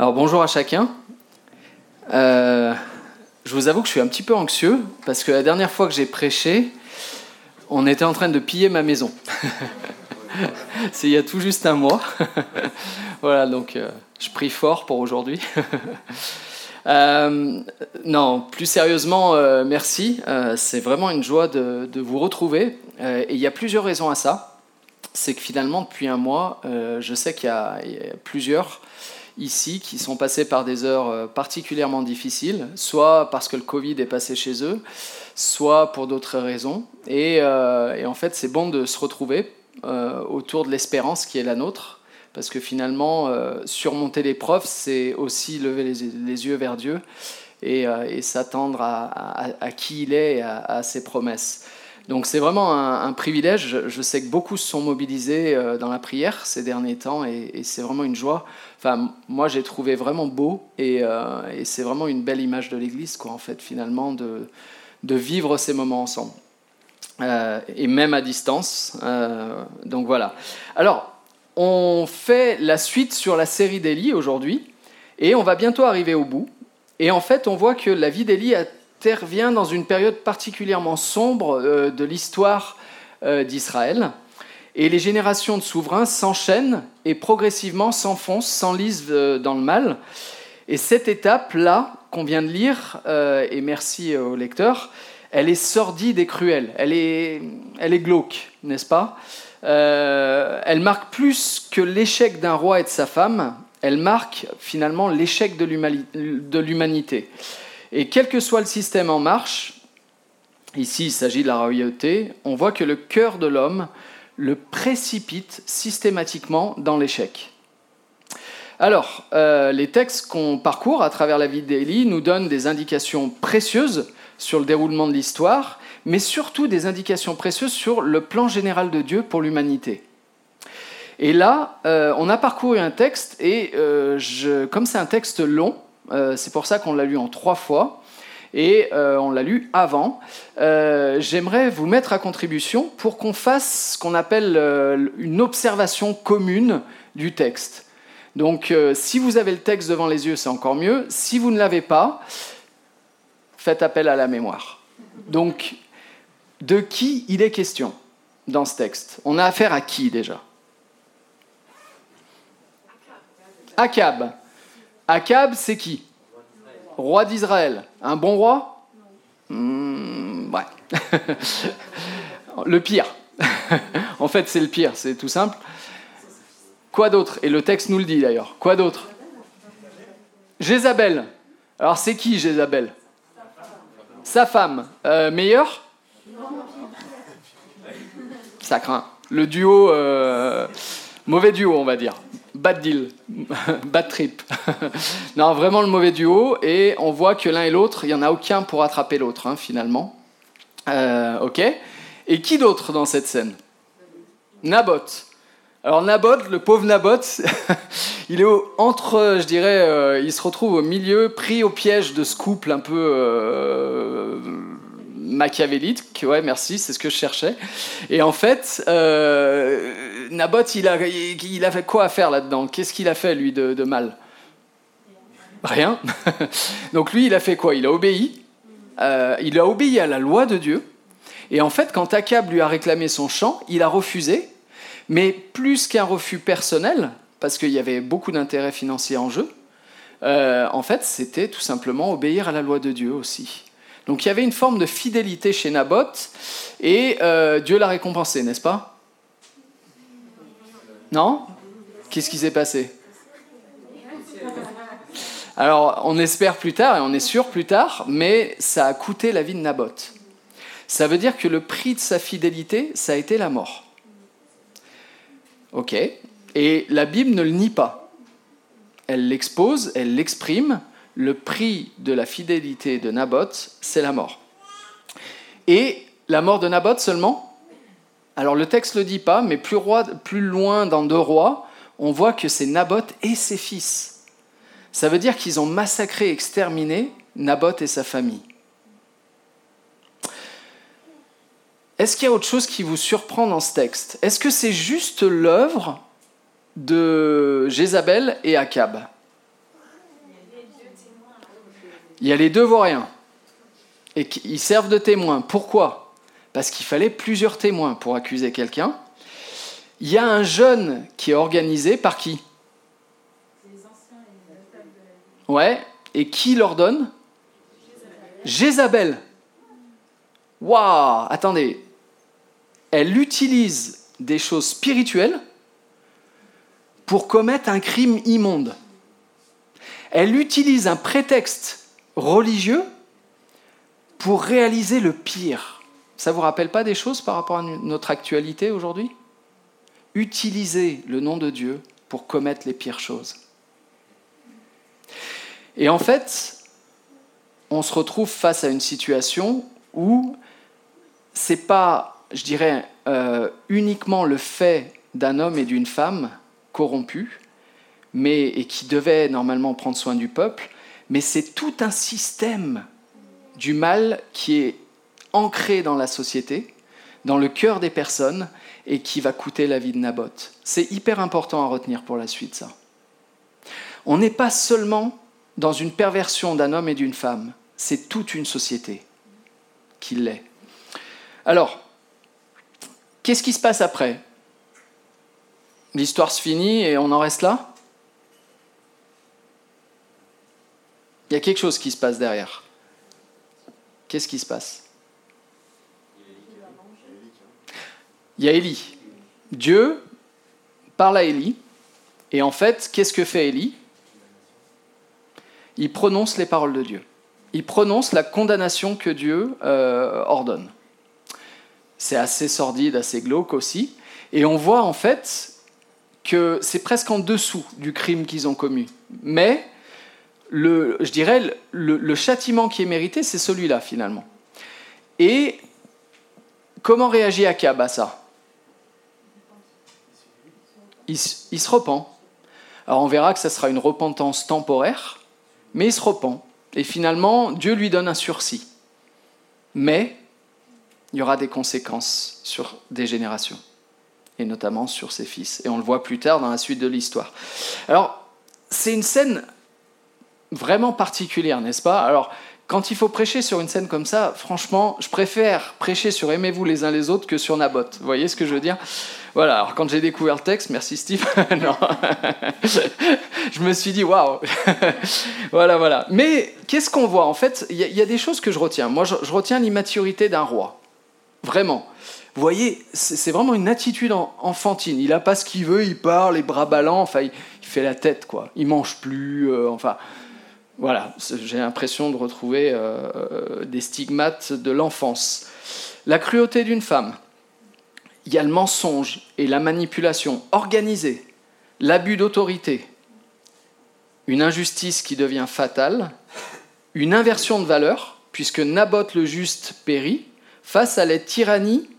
Alors bonjour à chacun. Euh, je vous avoue que je suis un petit peu anxieux parce que la dernière fois que j'ai prêché, on était en train de piller ma maison. C'est il y a tout juste un mois. voilà, donc euh, je prie fort pour aujourd'hui. Euh, non, plus sérieusement, merci. C'est vraiment une joie de, de vous retrouver. et il y a plusieurs raisons à ça. C'est que finalement, depuis un mois, je sais qu'il y, a plusieurs ici qui sont passés par des heures euh, particulièrement difficiles, soit parce que le Covid est passé chez eux, soit pour d'autres raisons. Et, euh, en fait, c'est bon de se retrouver euh, autour de l'espérance qui est la nôtre, parce que finalement, surmonter l'épreuve, c'est aussi lever les, yeux vers Dieu et, s'attendre à, qui il est et à ses promesses. Donc c'est vraiment un, privilège. Je sais que beaucoup se sont mobilisés euh, dans la prière ces derniers temps et, c'est vraiment une joie. Enfin, moi j'ai trouvé vraiment beau euh, et, c'est vraiment une belle image de l'Église, quoi, en fait, finalement, de, vivre ces moments ensemble. Euh, et même à distance. donc voilà. Alors, on fait la suite sur la série d'Élie aujourd'hui et on va bientôt arriver au bout. Et en fait, on voit que la vie d'Élie a intervient dans une période particulièrement sombre euh, de l'histoire euh, d'Israël. Et les générations de souverains s'enchaînent et progressivement s'enfoncent, s'enlisent euh, dans le mal. Et cette étape-là, qu'on vient de lire, et merci au lecteur, elle est sordide et cruelle, elle est, elle est glauque, n'est-ce pas? Elle marque plus que l'échec d'un roi et de sa femme, elle marque finalement l'échec de l'humanité. Et quel que soit le système en marche, ici il s'agit de la royauté, on voit que le cœur de l'homme le précipite systématiquement dans l'échec. Alors, euh, les textes qu'on parcourt à travers la vie d'Élie nous donnent des indications précieuses sur le déroulement de l'histoire, mais surtout des indications précieuses sur le plan général de Dieu pour l'humanité. Et là, euh, on a parcouru un texte, et euh, comme c'est un texte long, c'est pour ça qu'on l'a lu en trois fois et euh, on l'a lu avant. Euh, j'aimerais vous mettre à contribution pour qu'on fasse ce qu'on appelle une observation commune du texte. Donc si vous avez le texte devant les yeux, c'est encore mieux. Si vous ne l'avez pas, faites appel à la mémoire. Donc de qui il est question dans ce texte? On a affaire à qui déjà? Akab. Akab, c'est qui Roi d'Israël. Un bon roi hmm, Ouais. le pire. en fait, c'est le pire, c'est tout simple. Quoi d'autre Et le texte nous le dit d'ailleurs. Quoi d'autre Jézabel. Alors c'est qui Jézabel Sa femme. Euh, meilleure Ça craint. Le duo, euh, mauvais duo, on va dire bad deal, bad trip. non, vraiment le mauvais duo. Et on voit que l'un et l'autre, il n'y en a aucun pour attraper l'autre, hein, finalement. Euh, ok Et qui d'autre dans cette scène? Naboth. Alors Naboth, le pauvre Naboth, il est entre, je dirais, euh, il se retrouve au milieu, pris au piège de ce couple un peu euh, machiavélique. Ouais, merci, c'est ce que je cherchais. Et en fait, euh, Naboth, il a, il a fait quoi à faire là-dedans? Qu'est-ce qu'il a fait, lui, de, mal? Rien. Donc lui, il a fait quoi? Il a obéi. Euh, il a obéi à la loi de Dieu. Et en fait, quand Akab lui a réclamé son champ, il a refusé. Mais plus qu'un refus personnel, parce qu'il y avait beaucoup d'intérêts financiers en jeu, euh, en fait, c'était tout simplement obéir à la loi de Dieu aussi. Donc il y avait une forme de fidélité chez Naboth et euh, Dieu l'a récompensé, n'est-ce pas? Non? Qu'est-ce qui s'est passé? Alors on espère plus tard et on est sûr plus tard, mais ça a coûté la vie de Naboth. Ça veut dire que le prix de sa fidélité, ça a été la mort. Ok Et la Bible ne le nie pas. Elle l'expose, elle l'exprime, le prix de la fidélité de Naboth, c'est la mort. Et la mort de Naboth seulement? Alors le texte ne le dit pas, mais plus, loin dans Deux Rois, on voit que c'est Naboth et ses fils. Ça veut dire qu'ils ont massacré, exterminé Naboth et sa famille. Est-ce qu'il y a autre chose qui vous surprend dans ce texte? Est-ce que c'est juste l'œuvre de Jézabel et Akab? Il y a les deux vauriens. Et ils servent de témoins. Pourquoi? Parce qu'il fallait plusieurs témoins pour accuser quelqu'un. Il y a un jeûne qui est organisé par qui? Ouais. Et qui l'ordonne? Jézabel. Waouh Attendez. Elle utilise des choses spirituelles pour commettre un crime immonde. Elle utilise un prétexte religieux pour réaliser le pire. Ça vous rappelle pas des choses par rapport à notre actualité aujourd'hui? Utiliser le nom de Dieu pour commettre les pires choses. Et en fait, on se retrouve face à une situation où c'est pas, je dirais, euh, uniquement le fait d'un homme et d'une femme corrompus, mais, et qui devaient normalement prendre soin du peuple, mais c'est tout un système du mal qui est ancré dans la société, dans le cœur des personnes, et qui va coûter la vie de Naboth. C'est hyper important à retenir pour la suite, ça. On n'est pas seulement dans une perversion d'un homme et d'une femme, c'est toute une société qui l'est. Alors, qu'est-ce qui se passe après? L'histoire se finit et on en reste là? Il y a quelque chose qui se passe derrière. Qu'est-ce qui se passe? Il y a Élie. Dieu parle à Élie. Et en fait, qu'est-ce que fait Élie? Il prononce les paroles de Dieu. Il prononce la condamnation que Dieu euh, ordonne. C'est assez sordide, assez glauque aussi. Et on voit en fait que c'est presque en dessous du crime qu'ils ont commis. Mais le, je dirais, le, châtiment qui est mérité, c'est celui-là finalement. Et comment réagit Akab à ça? Il, il, se repent. Alors on verra que ça sera une repentance temporaire, mais il se repent. Et finalement, Dieu lui donne un sursis. Mais il y aura des conséquences sur des générations, et notamment sur ses fils. Et on le voit plus tard dans la suite de l'histoire. Alors, c'est une scène vraiment particulière, n'est-ce pas? Alors, quand il faut prêcher sur une scène comme ça, franchement, je préfère prêcher sur aimez-vous les uns les autres que sur Naboth. Vous voyez ce que je veux dire? Voilà, alors quand j'ai découvert le texte, merci Steve, non. je me suis dit, waouh Voilà, voilà. Mais qu'est-ce qu'on voit? En fait, il y, a des choses que je retiens. Moi, je, retiens l'immaturité d'un roi. Vraiment. Vous voyez, c'est vraiment une attitude enfantine. Il n'a pas ce qu'il veut, il parle, les bras ballants, enfin, il, fait la tête, quoi. Il mange plus, euh, enfin voilà, j'ai l'impression de retrouver euh, euh, des stigmates de l'enfance. La cruauté d'une femme. Il y a le mensonge et la manipulation organisée, l'abus d'autorité, une injustice qui devient fatale, une inversion de valeur, puisque Naboth le juste périt, face à la tyrannie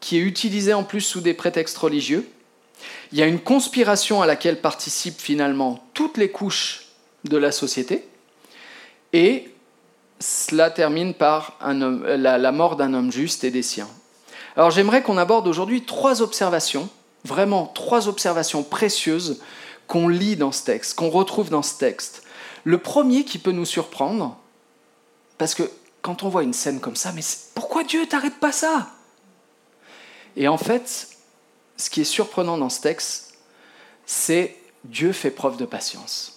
qui est utilisée en plus sous des prétextes religieux. Il y a une conspiration à laquelle participent finalement toutes les couches de la société. Et cela termine par la, mort d'un homme juste et des siens. Alors j'aimerais qu'on aborde aujourd'hui trois observations, vraiment trois observations précieuses qu'on lit dans ce texte, qu'on retrouve dans ce texte. Le premier qui peut nous surprendre, parce que quand on voit une scène comme ça, mais pourquoi Dieu t'arrête pas ça? Et en fait, ce qui est surprenant dans ce texte, c'est Dieu fait preuve de patience.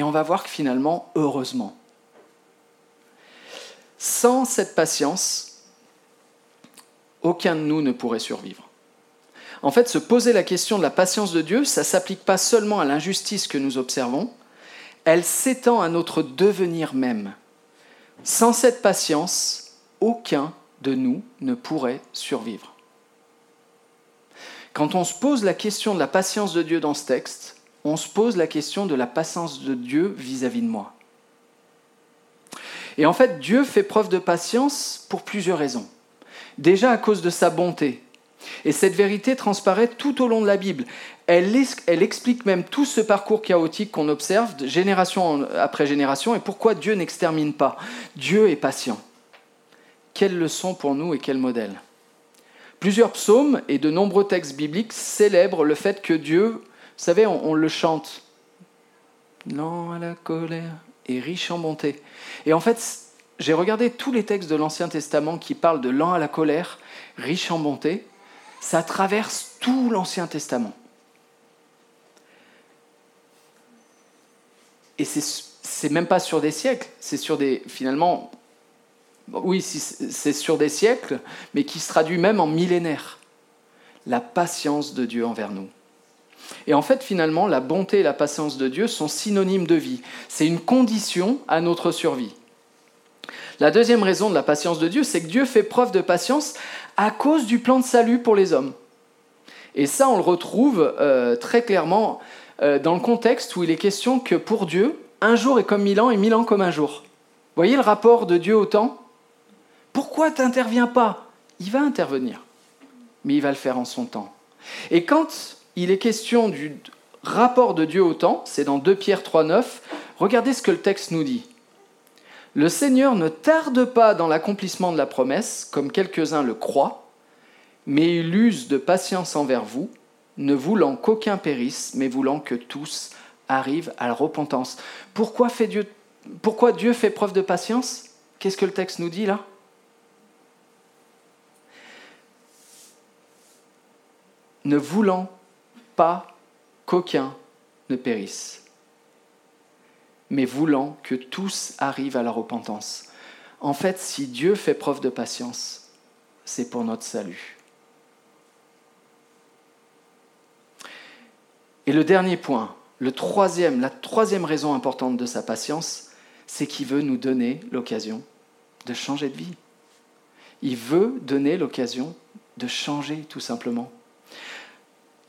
Et on va voir que finalement, heureusement, sans cette patience, aucun de nous ne pourrait survivre. En fait, se poser la question de la patience de Dieu, ça ne s'applique pas seulement à l'injustice que nous observons, elle s'étend à notre devenir même. Sans cette patience, aucun de nous ne pourrait survivre. Quand on se pose la question de la patience de Dieu dans ce texte, on se pose la question de la patience de Dieu vis-à-vis de moi. Et en fait, Dieu fait preuve de patience pour plusieurs raisons. Déjà à cause de sa bonté. Et cette vérité transparaît tout au long de la Bible. Elle, explique même tout ce parcours chaotique qu'on observe génération après génération et pourquoi Dieu n'extermine pas. Dieu est patient. Quelle leçon pour nous et quel modèle? Plusieurs psaumes et de nombreux textes bibliques célèbrent le fait que Dieu vous savez, on, le chante. Non à la colère. et riche en bonté. Et en fait, j'ai regardé tous les textes de l'Ancien Testament qui parlent de lent à la colère, riche en bonté. Ça traverse tout l'Ancien Testament. Et c'est même pas sur des siècles, c'est sur des, finalement, oui, c'est sur des siècles, mais qui se traduit même en millénaires. La patience de Dieu envers nous. Et en fait, finalement, la bonté et la patience de Dieu sont synonymes de vie. C'est une condition à notre survie. La deuxième raison de la patience de Dieu, c'est que Dieu fait preuve de patience à cause du plan de salut pour les hommes. Et ça, on le retrouve euh, très clairement euh, dans le contexte où il est question que pour Dieu, un jour est comme mille ans et mille ans comme un jour. Vous voyez le rapport de Dieu au temps? Pourquoi tu n'interviens pas? Il va intervenir, mais il va le faire en son temps. Et quand il est question du rapport de Dieu au temps, c'est dans 2 Pierre 3.9, regardez ce que le texte nous dit. Le Seigneur ne tarde pas dans l'accomplissement de la promesse, comme quelques-uns le croient, mais il use de patience envers vous, ne voulant qu'aucun périsse, mais voulant que tous arrivent à la repentance. Pourquoi, Dieu, pourquoi Dieu fait preuve de patience? Qu'est-ce que le texte nous dit là? Ne voulant pas qu'aucun ne périsse, mais voulant que tous arrivent à la repentance. En fait, si Dieu fait preuve de patience, c'est pour notre salut. Et le dernier point, le troisième, la troisième raison importante de sa patience, c'est qu'il veut nous donner l'occasion de changer de vie. Il veut donner l'occasion de changer tout simplement.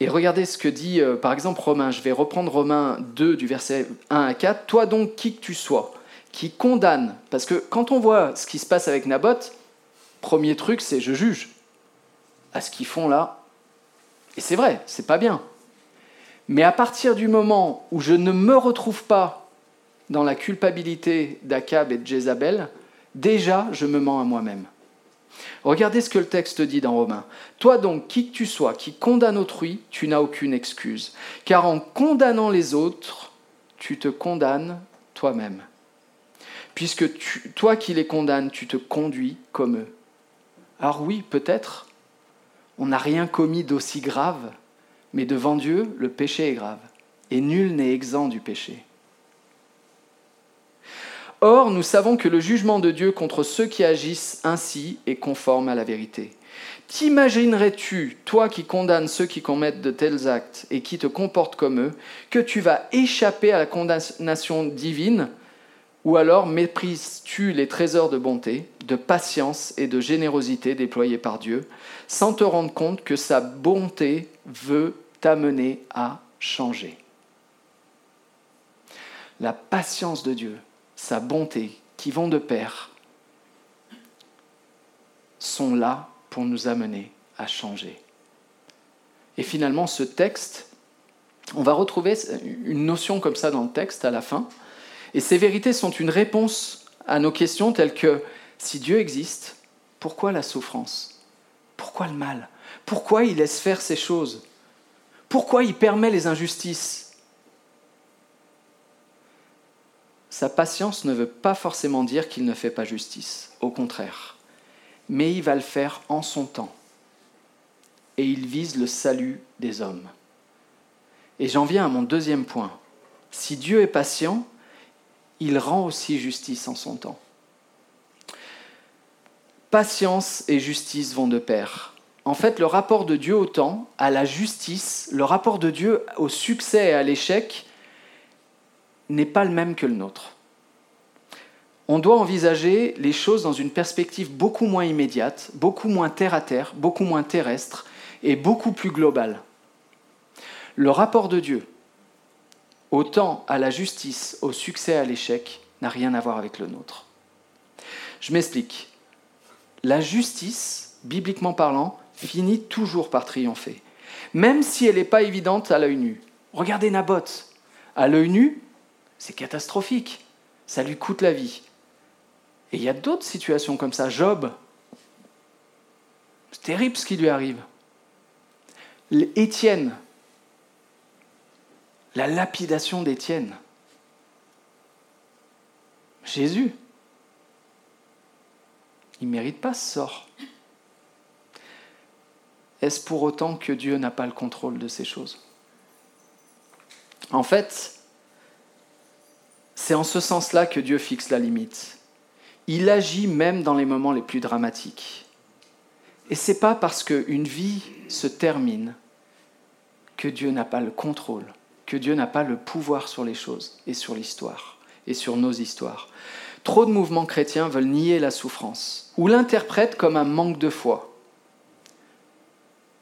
Et regardez ce que dit euh, par exemple Romain. Je vais reprendre Romain 2 du verset 1 à 4. Toi donc, qui que tu sois, qui condamne, parce que quand on voit ce qui se passe avec Naboth, premier truc, c'est je juge à ce qu'ils font là. Et c'est vrai, c'est pas bien. Mais à partir du moment où je ne me retrouve pas dans la culpabilité d'Akab et de Jézabel, déjà je me mens à moi-même. Regardez ce que le texte dit dans Romains. Toi donc, qui que tu sois, qui condamne autrui, tu n'as aucune excuse. Car en condamnant les autres, tu te condamnes toi-même. Puisque toi qui les condamnes, tu te conduis comme eux. Alors oui, peut-être, on n'a rien commis d'aussi grave, mais devant Dieu, le péché est grave, et nul n'est exempt du péché. Or, nous savons que le jugement de Dieu contre ceux qui agissent ainsi est conforme à la vérité. T'imaginerais-tu, toi qui condamnes ceux qui commettent de tels actes et qui te comportent comme eux, que tu vas échapper à la condamnation divine? Ou alors méprises-tu les trésors de bonté, de patience et de générosité déployés par Dieu, sans te rendre compte que sa bonté veut t'amener à changer? La patience de Dieu sa bonté, qui vont de pair, sont là pour nous amener à changer. Et finalement, ce texte, on va retrouver une notion comme ça dans le texte à la fin, et ces vérités sont une réponse à nos questions telles que si Dieu existe, pourquoi la souffrance? Pourquoi le mal? Pourquoi il laisse faire ces choses? Pourquoi il permet les injustices? Sa patience ne veut pas forcément dire qu'il ne fait pas justice, au contraire. Mais il va le faire en son temps. Et il vise le salut des hommes. Et j'en viens à mon deuxième point. Si Dieu est patient, il rend aussi justice en son temps. Patience et justice vont de pair. En fait, le rapport de Dieu au temps, à la justice, le rapport de Dieu au succès et à l'échec, n'est pas le même que le nôtre. On doit envisager les choses dans une perspective beaucoup moins immédiate, beaucoup moins terre-à-terre, beaucoup moins terrestre et beaucoup plus globale. Le rapport de Dieu, autant à la justice, au succès, à l'échec, n'a rien à voir avec le nôtre. Je m'explique. La justice, bibliquement parlant, finit toujours par triompher, même si elle n'est pas évidente à l'œil nu. Regardez Naboth. À l'œil nu, c'est catastrophique. Ça lui coûte la vie. Et il y a d'autres situations comme ça. Job, c'est terrible ce qui lui arrive. Étienne, la lapidation d'Étienne. Jésus. Il ne mérite pas ce sort. Est-ce pour autant que Dieu n'a pas le contrôle de ces choses? En fait, c'est en ce sens-là que Dieu fixe la limite. Il agit même dans les moments les plus dramatiques. Et c'est pas parce qu'une vie se termine que Dieu n'a pas le contrôle, que Dieu n'a pas le pouvoir sur les choses et sur l'histoire et sur nos histoires. Trop de mouvements chrétiens veulent nier la souffrance ou l'interprètent comme un manque de foi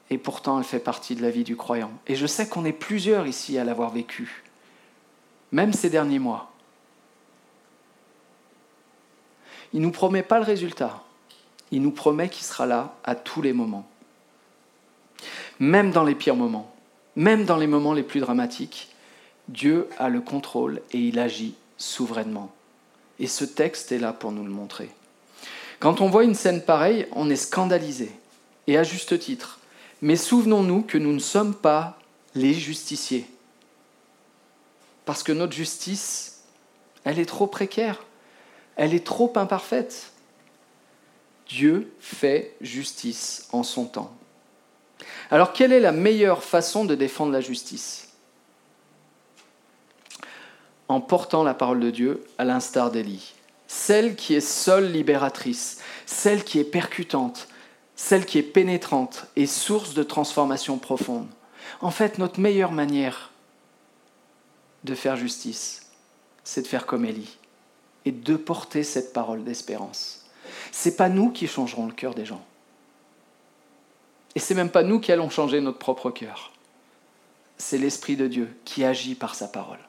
et pourtant elle fait partie de la vie du croyant. Et je sais qu'on est plusieurs ici à l'avoir vécu, même ces derniers mois. Il ne nous promet pas le résultat, il nous promet qu'il sera là à tous les moments, même dans les pires moments, même dans les moments les plus dramatiques. Dieu a le contrôle et il agit souverainement. Et ce texte est là pour nous le montrer. Quand on voit une scène pareille, on est scandalisé, et à juste titre. Mais souvenons-nous que nous ne sommes pas les justiciers. Parce que notre justice, elle est trop précaire, elle est trop imparfaite. Dieu fait justice en son temps. Alors quelle est la meilleure façon de défendre la justice? En portant la parole de Dieu à l'instar d'Élie, celle qui est seule libératrice, celle qui est percutante, celle qui est pénétrante et source de transformation profonde. En fait, notre meilleure manière de faire justice, c'est de faire comme Élie et de porter cette parole d'espérance. C'est pas nous qui changerons le cœur des gens. Et c'est même pas nous qui allons changer notre propre cœur. C'est l'Esprit de Dieu qui agit par sa parole.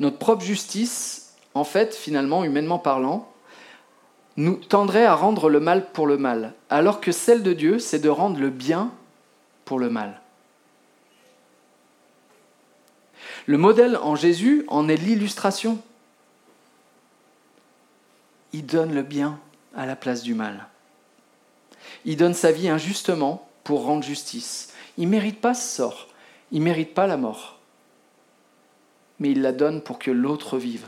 Notre propre justice, en fait, finalement, humainement parlant, nous tendrait à rendre le mal pour le mal, alors que celle de Dieu, c'est de rendre le bien pour le mal. Le modèle en Jésus en est l'illustration. Il donne le bien à la place du mal. Il donne sa vie injustement pour rendre justice. Il ne mérite pas ce sort, il ne mérite pas la mort, mais il la donne pour que l'autre vive.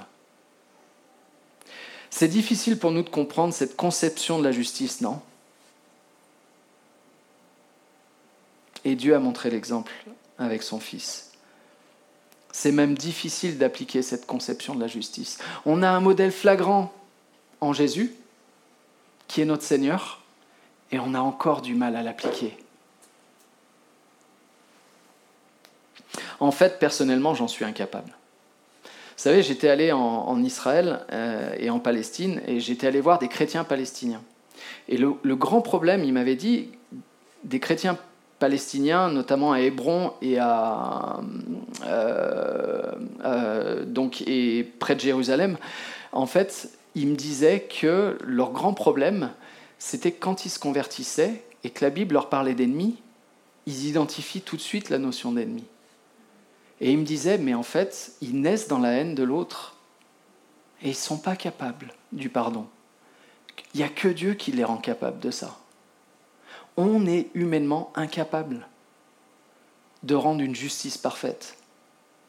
C'est difficile pour nous de comprendre cette conception de la justice, non? Et Dieu a montré l'exemple avec son Fils. C'est même difficile d'appliquer cette conception de la justice. On a un modèle flagrant en Jésus, qui est notre Seigneur, et on a encore du mal à l'appliquer. En fait, personnellement, j'en suis incapable. Vous savez, j'étais allé en, Israël euh, et en Palestine, et j'étais allé voir des chrétiens palestiniens. Et le, grand problème, il m'avait dit, des chrétiens palestiniens, notamment à Hébron et à euh, euh, et près de Jérusalem, en fait, il me disait que leur grand problème, c'était quand ils se convertissaient et que la Bible leur parlait d'ennemis, ils identifient tout de suite la notion d'ennemi. Et il me disait, mais en fait, ils naissent dans la haine de l'autre et ils ne sont pas capables du pardon. Il n'y a que Dieu qui les rend capables de ça. On est humainement incapable de rendre une justice parfaite.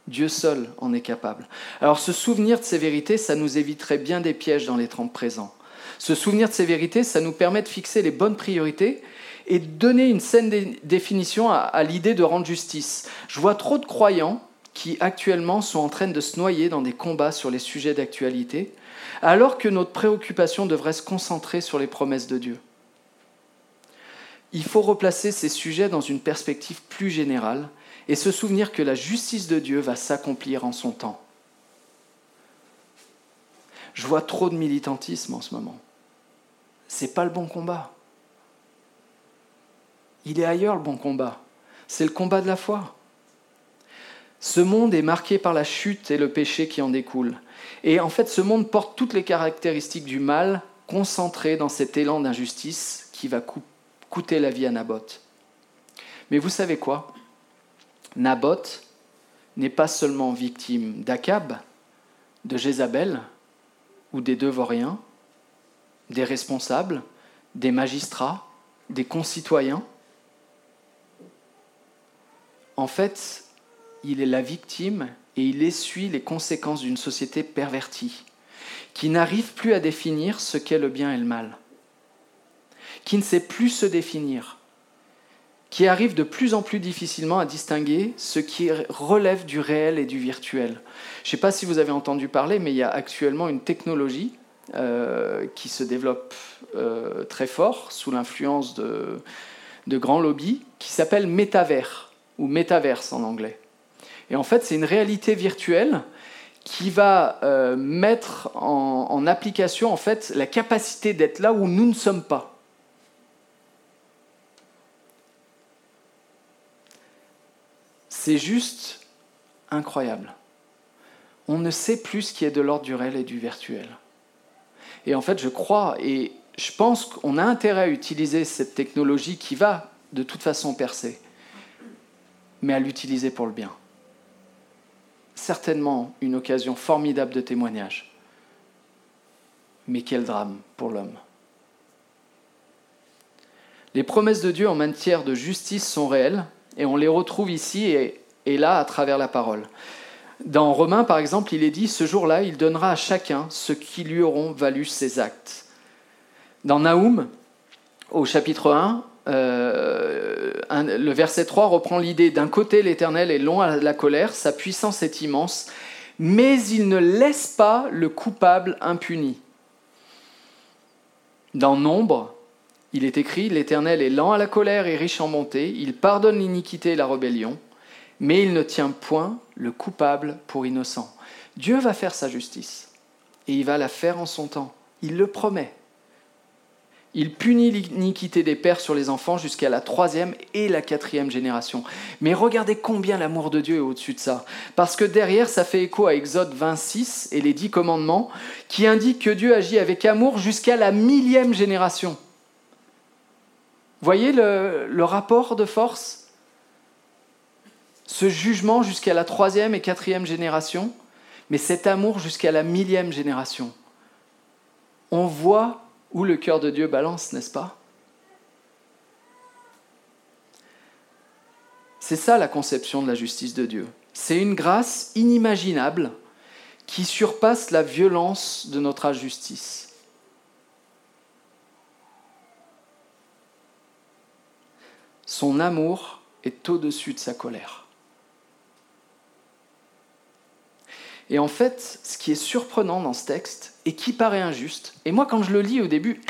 Dieu seul en est capable. Alors se souvenir de ces vérités, ça nous éviterait bien des pièges dans les temps présents. Se souvenir de ces vérités, ça nous permet de fixer les bonnes priorités et donner une saine définition à, l'idée de rendre justice. Je vois trop de croyants qui actuellement sont en train de se noyer dans des combats sur les sujets d'actualité, alors que notre préoccupation devrait se concentrer sur les promesses de Dieu. Il faut replacer ces sujets dans une perspective plus générale et se souvenir que la justice de Dieu va s'accomplir en son temps. Je vois trop de militantisme en ce moment. C'est pas le bon combat. Il est ailleurs le bon combat. C'est le combat de la foi. Ce monde est marqué par la chute et le péché qui en découle. Et en fait, ce monde porte toutes les caractéristiques du mal concentrées dans cet élan d'injustice qui va la vie à Naboth. Mais vous savez quoi? Naboth n'est pas seulement victime d'Akab, de Jézabel ou des Devoriens, des responsables, des magistrats, des concitoyens. En fait, il est la victime et il essuie les conséquences d'une société pervertie, qui n'arrive plus à définir ce qu'est le bien et le mal, qui ne sait plus se définir, qui arrive de plus en plus difficilement à distinguer ce qui relève du réel et du virtuel. Je ne sais pas si vous avez entendu parler, mais il y a actuellement une technologie euh, qui se développe euh, très fort sous l'influence de, de grands lobbies, qui s'appelle métavers, ou métaverse en anglais. Et en fait, c'est une réalité virtuelle qui va euh, mettre en, en, application en fait la capacité d'être là où nous ne sommes pas. C'est juste incroyable. On ne sait plus ce qui est de l'ordre du réel et du virtuel. Et en fait, je crois et je pense qu'on a intérêt à utiliser cette technologie qui va de toute façon percer, mais à l'utiliser pour le bien certainement une occasion formidable de témoignage. Mais quel drame pour l'homme. Les promesses de Dieu en matière de justice sont réelles et on les retrouve ici et, là à travers la parole. Dans Romains, par exemple, il est dit, ce jour-là, il donnera à chacun ce qui lui auront valu ses actes. Dans Naoum, au chapitre 1, euh, le verset 3 reprend l'idée d'un côté l'Éternel est long à la colère, sa puissance est immense, mais il ne laisse pas le coupable impuni. Dans Nombre, il est écrit L'Éternel est lent à la colère et riche en bonté, il pardonne l'iniquité et la rébellion, mais il ne tient point le coupable pour innocent. Dieu va faire sa justice, et il va la faire en son temps. Il le promet. Il punit l'iniquité des pères sur les enfants jusqu'à la troisième et la quatrième génération. Mais regardez combien l'amour de Dieu est au-dessus de ça. Parce que derrière, ça fait écho à Exode 26 et les dix commandements qui indiquent que Dieu agit avec amour jusqu'à la millième génération. Voyez le, le rapport de force? Ce jugement jusqu'à la troisième et quatrième génération, mais cet amour jusqu'à la millième génération. On voit où le cœur de Dieu balance, n'est-ce pas? C'est ça la conception de la justice de Dieu. C'est une grâce inimaginable qui surpasse la violence de notre injustice. Son amour est au-dessus de sa colère. Et en fait, ce qui est surprenant dans ce texte, et qui paraît injuste, et moi quand je le lis au début,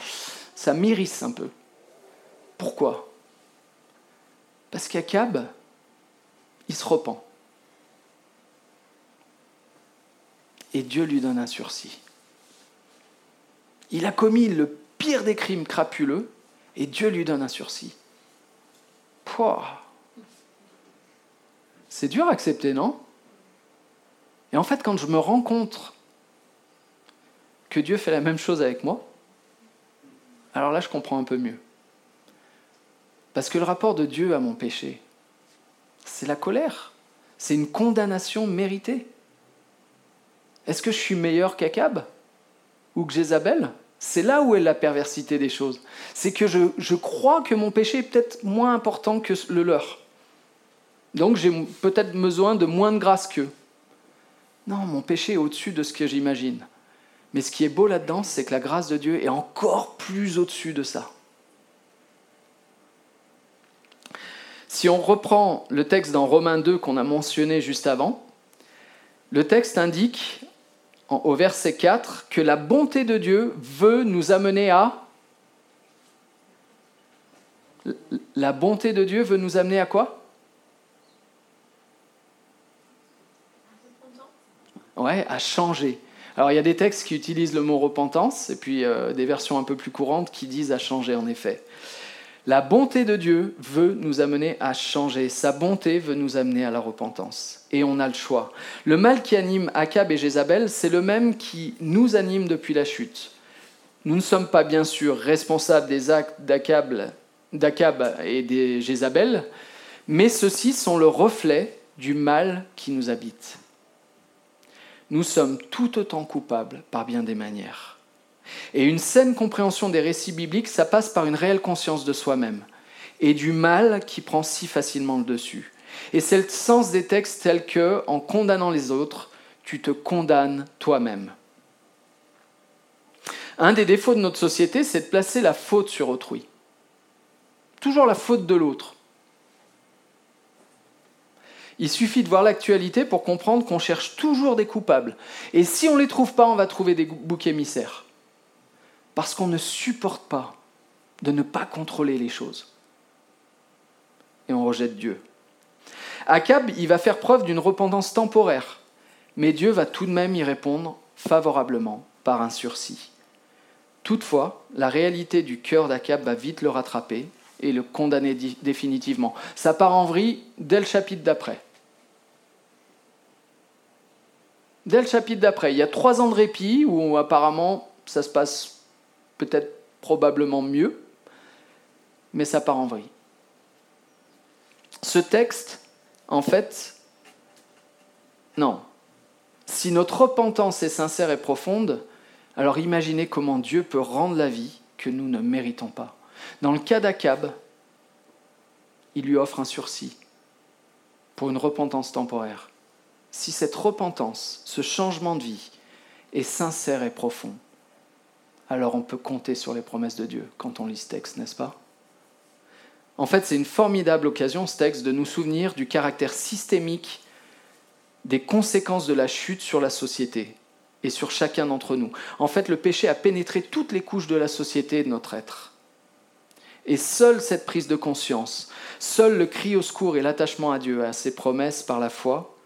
ça m'irrisse un peu. Pourquoi? Parce qu'Akab, il se repent. Et Dieu lui donne un sursis. Il a commis le pire des crimes crapuleux, et Dieu lui donne un sursis. C'est dur à accepter, non? Et en fait, quand je me rends compte que Dieu fait la même chose avec moi, alors là, je comprends un peu mieux. Parce que le rapport de Dieu à mon péché, c'est la colère. C'est une condamnation méritée. Est-ce que je suis meilleur qu'Akab ou que Jézabel? C'est là où est la perversité des choses. C'est que je, crois que mon péché est peut-être moins important que le leur. Donc j'ai peut-être besoin de moins de grâce qu'eux. Non, mon péché est au-dessus de ce que j'imagine. Mais ce qui est beau là-dedans, c'est que la grâce de Dieu est encore plus au-dessus de ça. Si on reprend le texte dans Romains 2 qu'on a mentionné juste avant, le texte indique au verset 4 que la bonté de Dieu veut nous amener à... La bonté de Dieu veut nous amener à quoi? Ouais, à changer. Alors il y a des textes qui utilisent le mot repentance, et puis euh, des versions un peu plus courantes qui disent à changer en effet. La bonté de Dieu veut nous amener à changer. Sa bonté veut nous amener à la repentance. Et on a le choix. Le mal qui anime Akab et Jézabel, c'est le même qui nous anime depuis la chute. Nous ne sommes pas bien sûr responsables des actes d'Akab et des Jézabel, mais ceux-ci sont le reflet du mal qui nous habite nous sommes tout autant coupables par bien des manières. Et une saine compréhension des récits bibliques, ça passe par une réelle conscience de soi-même et du mal qui prend si facilement le dessus. Et c'est le sens des textes tels que, en condamnant les autres, tu te condamnes toi-même. Un des défauts de notre société, c'est de placer la faute sur autrui. Toujours la faute de l'autre. Il suffit de voir l'actualité pour comprendre qu'on cherche toujours des coupables. Et si on ne les trouve pas, on va trouver des boucs émissaires. Parce qu'on ne supporte pas de ne pas contrôler les choses. Et on rejette Dieu. Akab, il va faire preuve d'une repentance temporaire, mais Dieu va tout de même y répondre favorablement par un sursis. Toutefois, la réalité du cœur d'Akab va vite le rattraper et le condamner définitivement. Ça part en vrille dès le chapitre d'après. Dès le chapitre d'après, il y a trois ans de répit où apparemment ça se passe peut-être probablement mieux, mais ça part en vrille. Ce texte, en fait, non. Si notre repentance est sincère et profonde, alors imaginez comment Dieu peut rendre la vie que nous ne méritons pas. Dans le cas d'Akab, il lui offre un sursis pour une repentance temporaire. Si cette repentance, ce changement de vie est sincère et profond, alors on peut compter sur les promesses de Dieu quand on lit ce texte, n'est-ce pas? En fait, c'est une formidable occasion, ce texte, de nous souvenir du caractère systémique des conséquences de la chute sur la société et sur chacun d'entre nous. En fait, le péché a pénétré toutes les couches de la société et de notre être. Et seule cette prise de conscience, seul le cri au secours et l'attachement à Dieu, à ses promesses par la foi,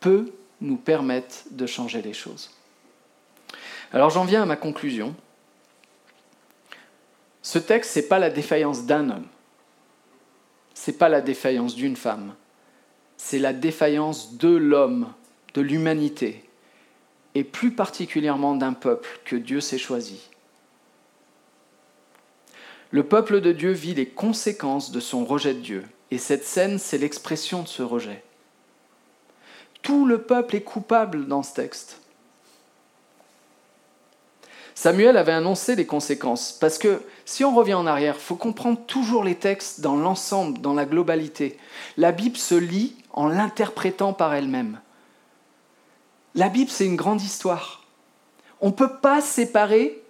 peut nous permettre de changer les choses. Alors j'en viens à ma conclusion. Ce texte, ce n'est pas la défaillance d'un homme, ce n'est pas la défaillance d'une femme, c'est la défaillance de l'homme, de l'humanité, et plus particulièrement d'un peuple que Dieu s'est choisi. Le peuple de Dieu vit les conséquences de son rejet de Dieu, et cette scène, c'est l'expression de ce rejet. Tout le peuple est coupable dans ce texte. Samuel avait annoncé les conséquences, parce que si on revient en arrière, faut comprendre toujours les textes dans l'ensemble, dans la globalité. La Bible se lit en l'interprétant par elle-même. La Bible, c'est une grande histoire. On ne peut pas séparer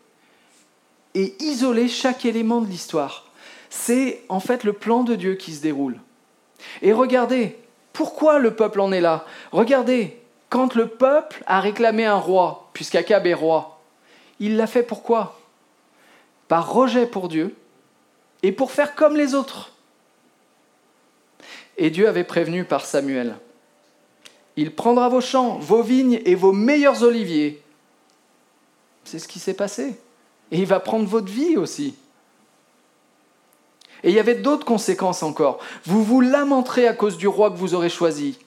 et isoler chaque élément de l'histoire. C'est en fait le plan de Dieu qui se déroule. Et regardez, pourquoi le peuple en est là? Regardez, quand le peuple a réclamé un roi, puisqu'Akab est roi, il l'a fait pourquoi Par rejet pour Dieu et pour faire comme les autres. Et Dieu avait prévenu par Samuel. Il prendra vos champs, vos vignes et vos meilleurs oliviers. C'est ce qui s'est passé. Et il va prendre votre vie aussi. Et il y avait d'autres conséquences encore. Vous vous lamenterez à cause du roi que vous aurez choisi.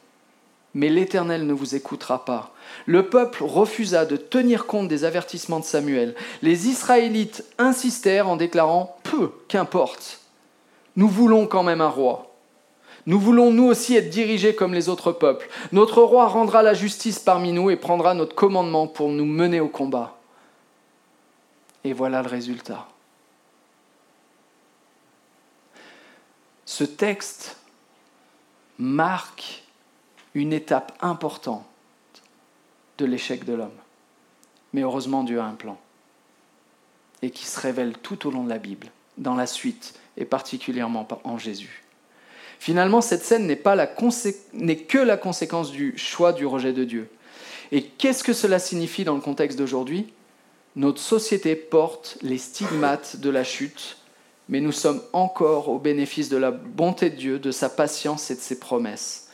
Mais l'Éternel ne vous écoutera pas. Le peuple refusa de tenir compte des avertissements de Samuel. Les Israélites insistèrent en déclarant Peu, qu'importe. Nous voulons quand même un roi. Nous voulons nous aussi être dirigés comme les autres peuples. Notre roi rendra la justice parmi nous et prendra notre commandement pour nous mener au combat. Et voilà le résultat. Ce texte marque une étape importante de l'échec de l'homme. Mais heureusement, Dieu a un plan. Et qui se révèle tout au long de la Bible, dans la suite, et particulièrement en Jésus. Finalement, cette scène n'est que la conséquence du choix du rejet de Dieu. Et qu'est-ce que cela signifie dans le contexte d'aujourd'hui? Notre société porte les stigmates de la chute, mais nous sommes encore au bénéfice de la bonté de Dieu, de sa patience et de ses promesses.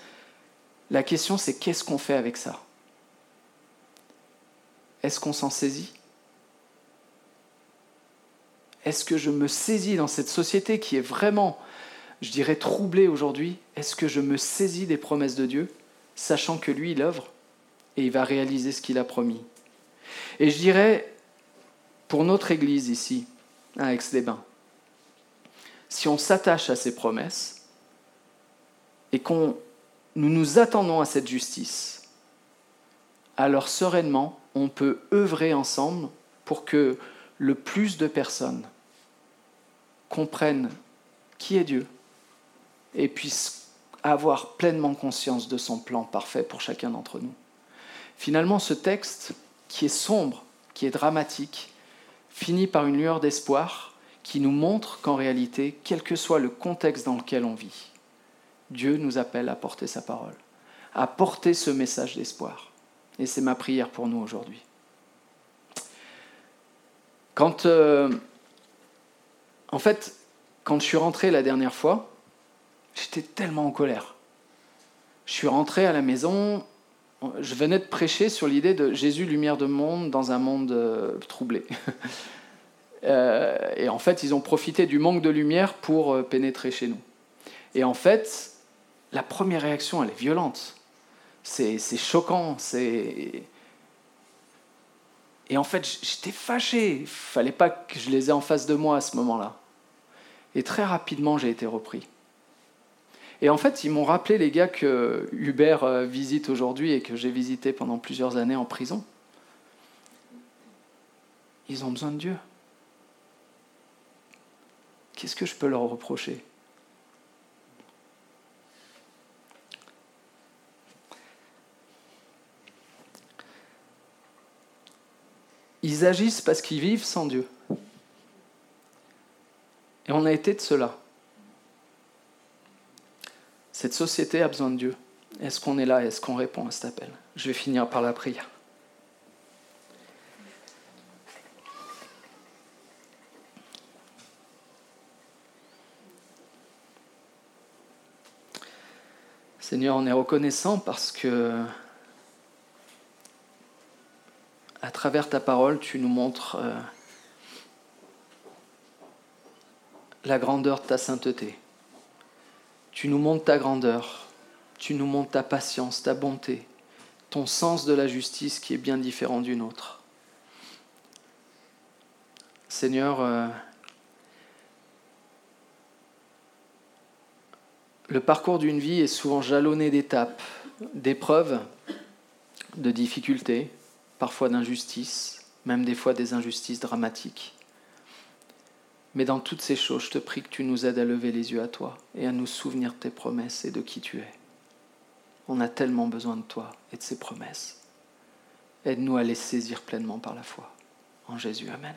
La question, c'est qu'est-ce qu'on fait avec ça? Est-ce qu'on s'en saisit? Est-ce que je me saisis dans cette société qui est vraiment je dirais, troublé aujourd'hui? Est-ce que je me saisis des promesses de Dieu, sachant que lui, il œuvre et il va réaliser ce qu'il a promis? Et je dirais, pour notre Église ici, à Aix-les-Bains, si on s'attache à ces promesses et qu'on nous nous attendons à cette justice, alors sereinement, on peut œuvrer ensemble pour que le plus de personnes comprennent qui est Dieu, et puissent avoir pleinement conscience de son plan parfait pour chacun d'entre nous. Finalement, ce texte, qui est sombre, qui est dramatique, finit par une lueur d'espoir qui nous montre qu'en réalité, quel que soit le contexte dans lequel on vit, Dieu nous appelle à porter sa parole, à porter ce message d'espoir. Et c'est ma prière pour nous aujourd'hui. Quand, euh, en fait, quand je suis rentré la dernière fois, j'étais tellement en colère. Je suis rentré à la maison, je venais de prêcher sur l'idée de Jésus, lumière de monde dans un monde euh, troublé. Euh, et en fait, ils ont profité du manque de lumière pour pénétrer chez nous. Et en fait, la première réaction, elle est violente. C'est choquant, et en fait, j'étais fâché. Il fallait pas que je les ai en face de moi à ce moment-là. Et très rapidement, j'ai été repris. Et en fait, ils m'ont rappelé, les gars, que Hubert euh, visite aujourd'hui et que j'ai visité pendant plusieurs années en prison. Ils ont besoin de Dieu. Qu'est-ce que je peux leur reprocher? Ils agissent parce qu'ils vivent sans Dieu. Et on a été de cela. Cette société a besoin de Dieu. Est-ce qu'on est là? Est-ce qu'on répond à cet appel? Je vais finir par la prière. Seigneur, on est reconnaissant parce que à travers ta parole, tu nous montres euh, la grandeur de ta sainteté. Tu nous montres ta grandeur, tu nous montres ta patience, ta bonté, ton sens de la justice qui est bien différent du nôtre. Seigneur, euh, le parcours d'une vie est souvent jalonné d'étapes, d'épreuves, de difficultés, parfois d'injustices, même des fois des injustices dramatiques. Mais dans toutes ces choses, je te prie que tu nous aides à lever les yeux à toi et à nous souvenir de tes promesses et de qui tu es. On a tellement besoin de toi et de ces promesses. Aide-nous à les saisir pleinement par la foi. En Jésus, Amen.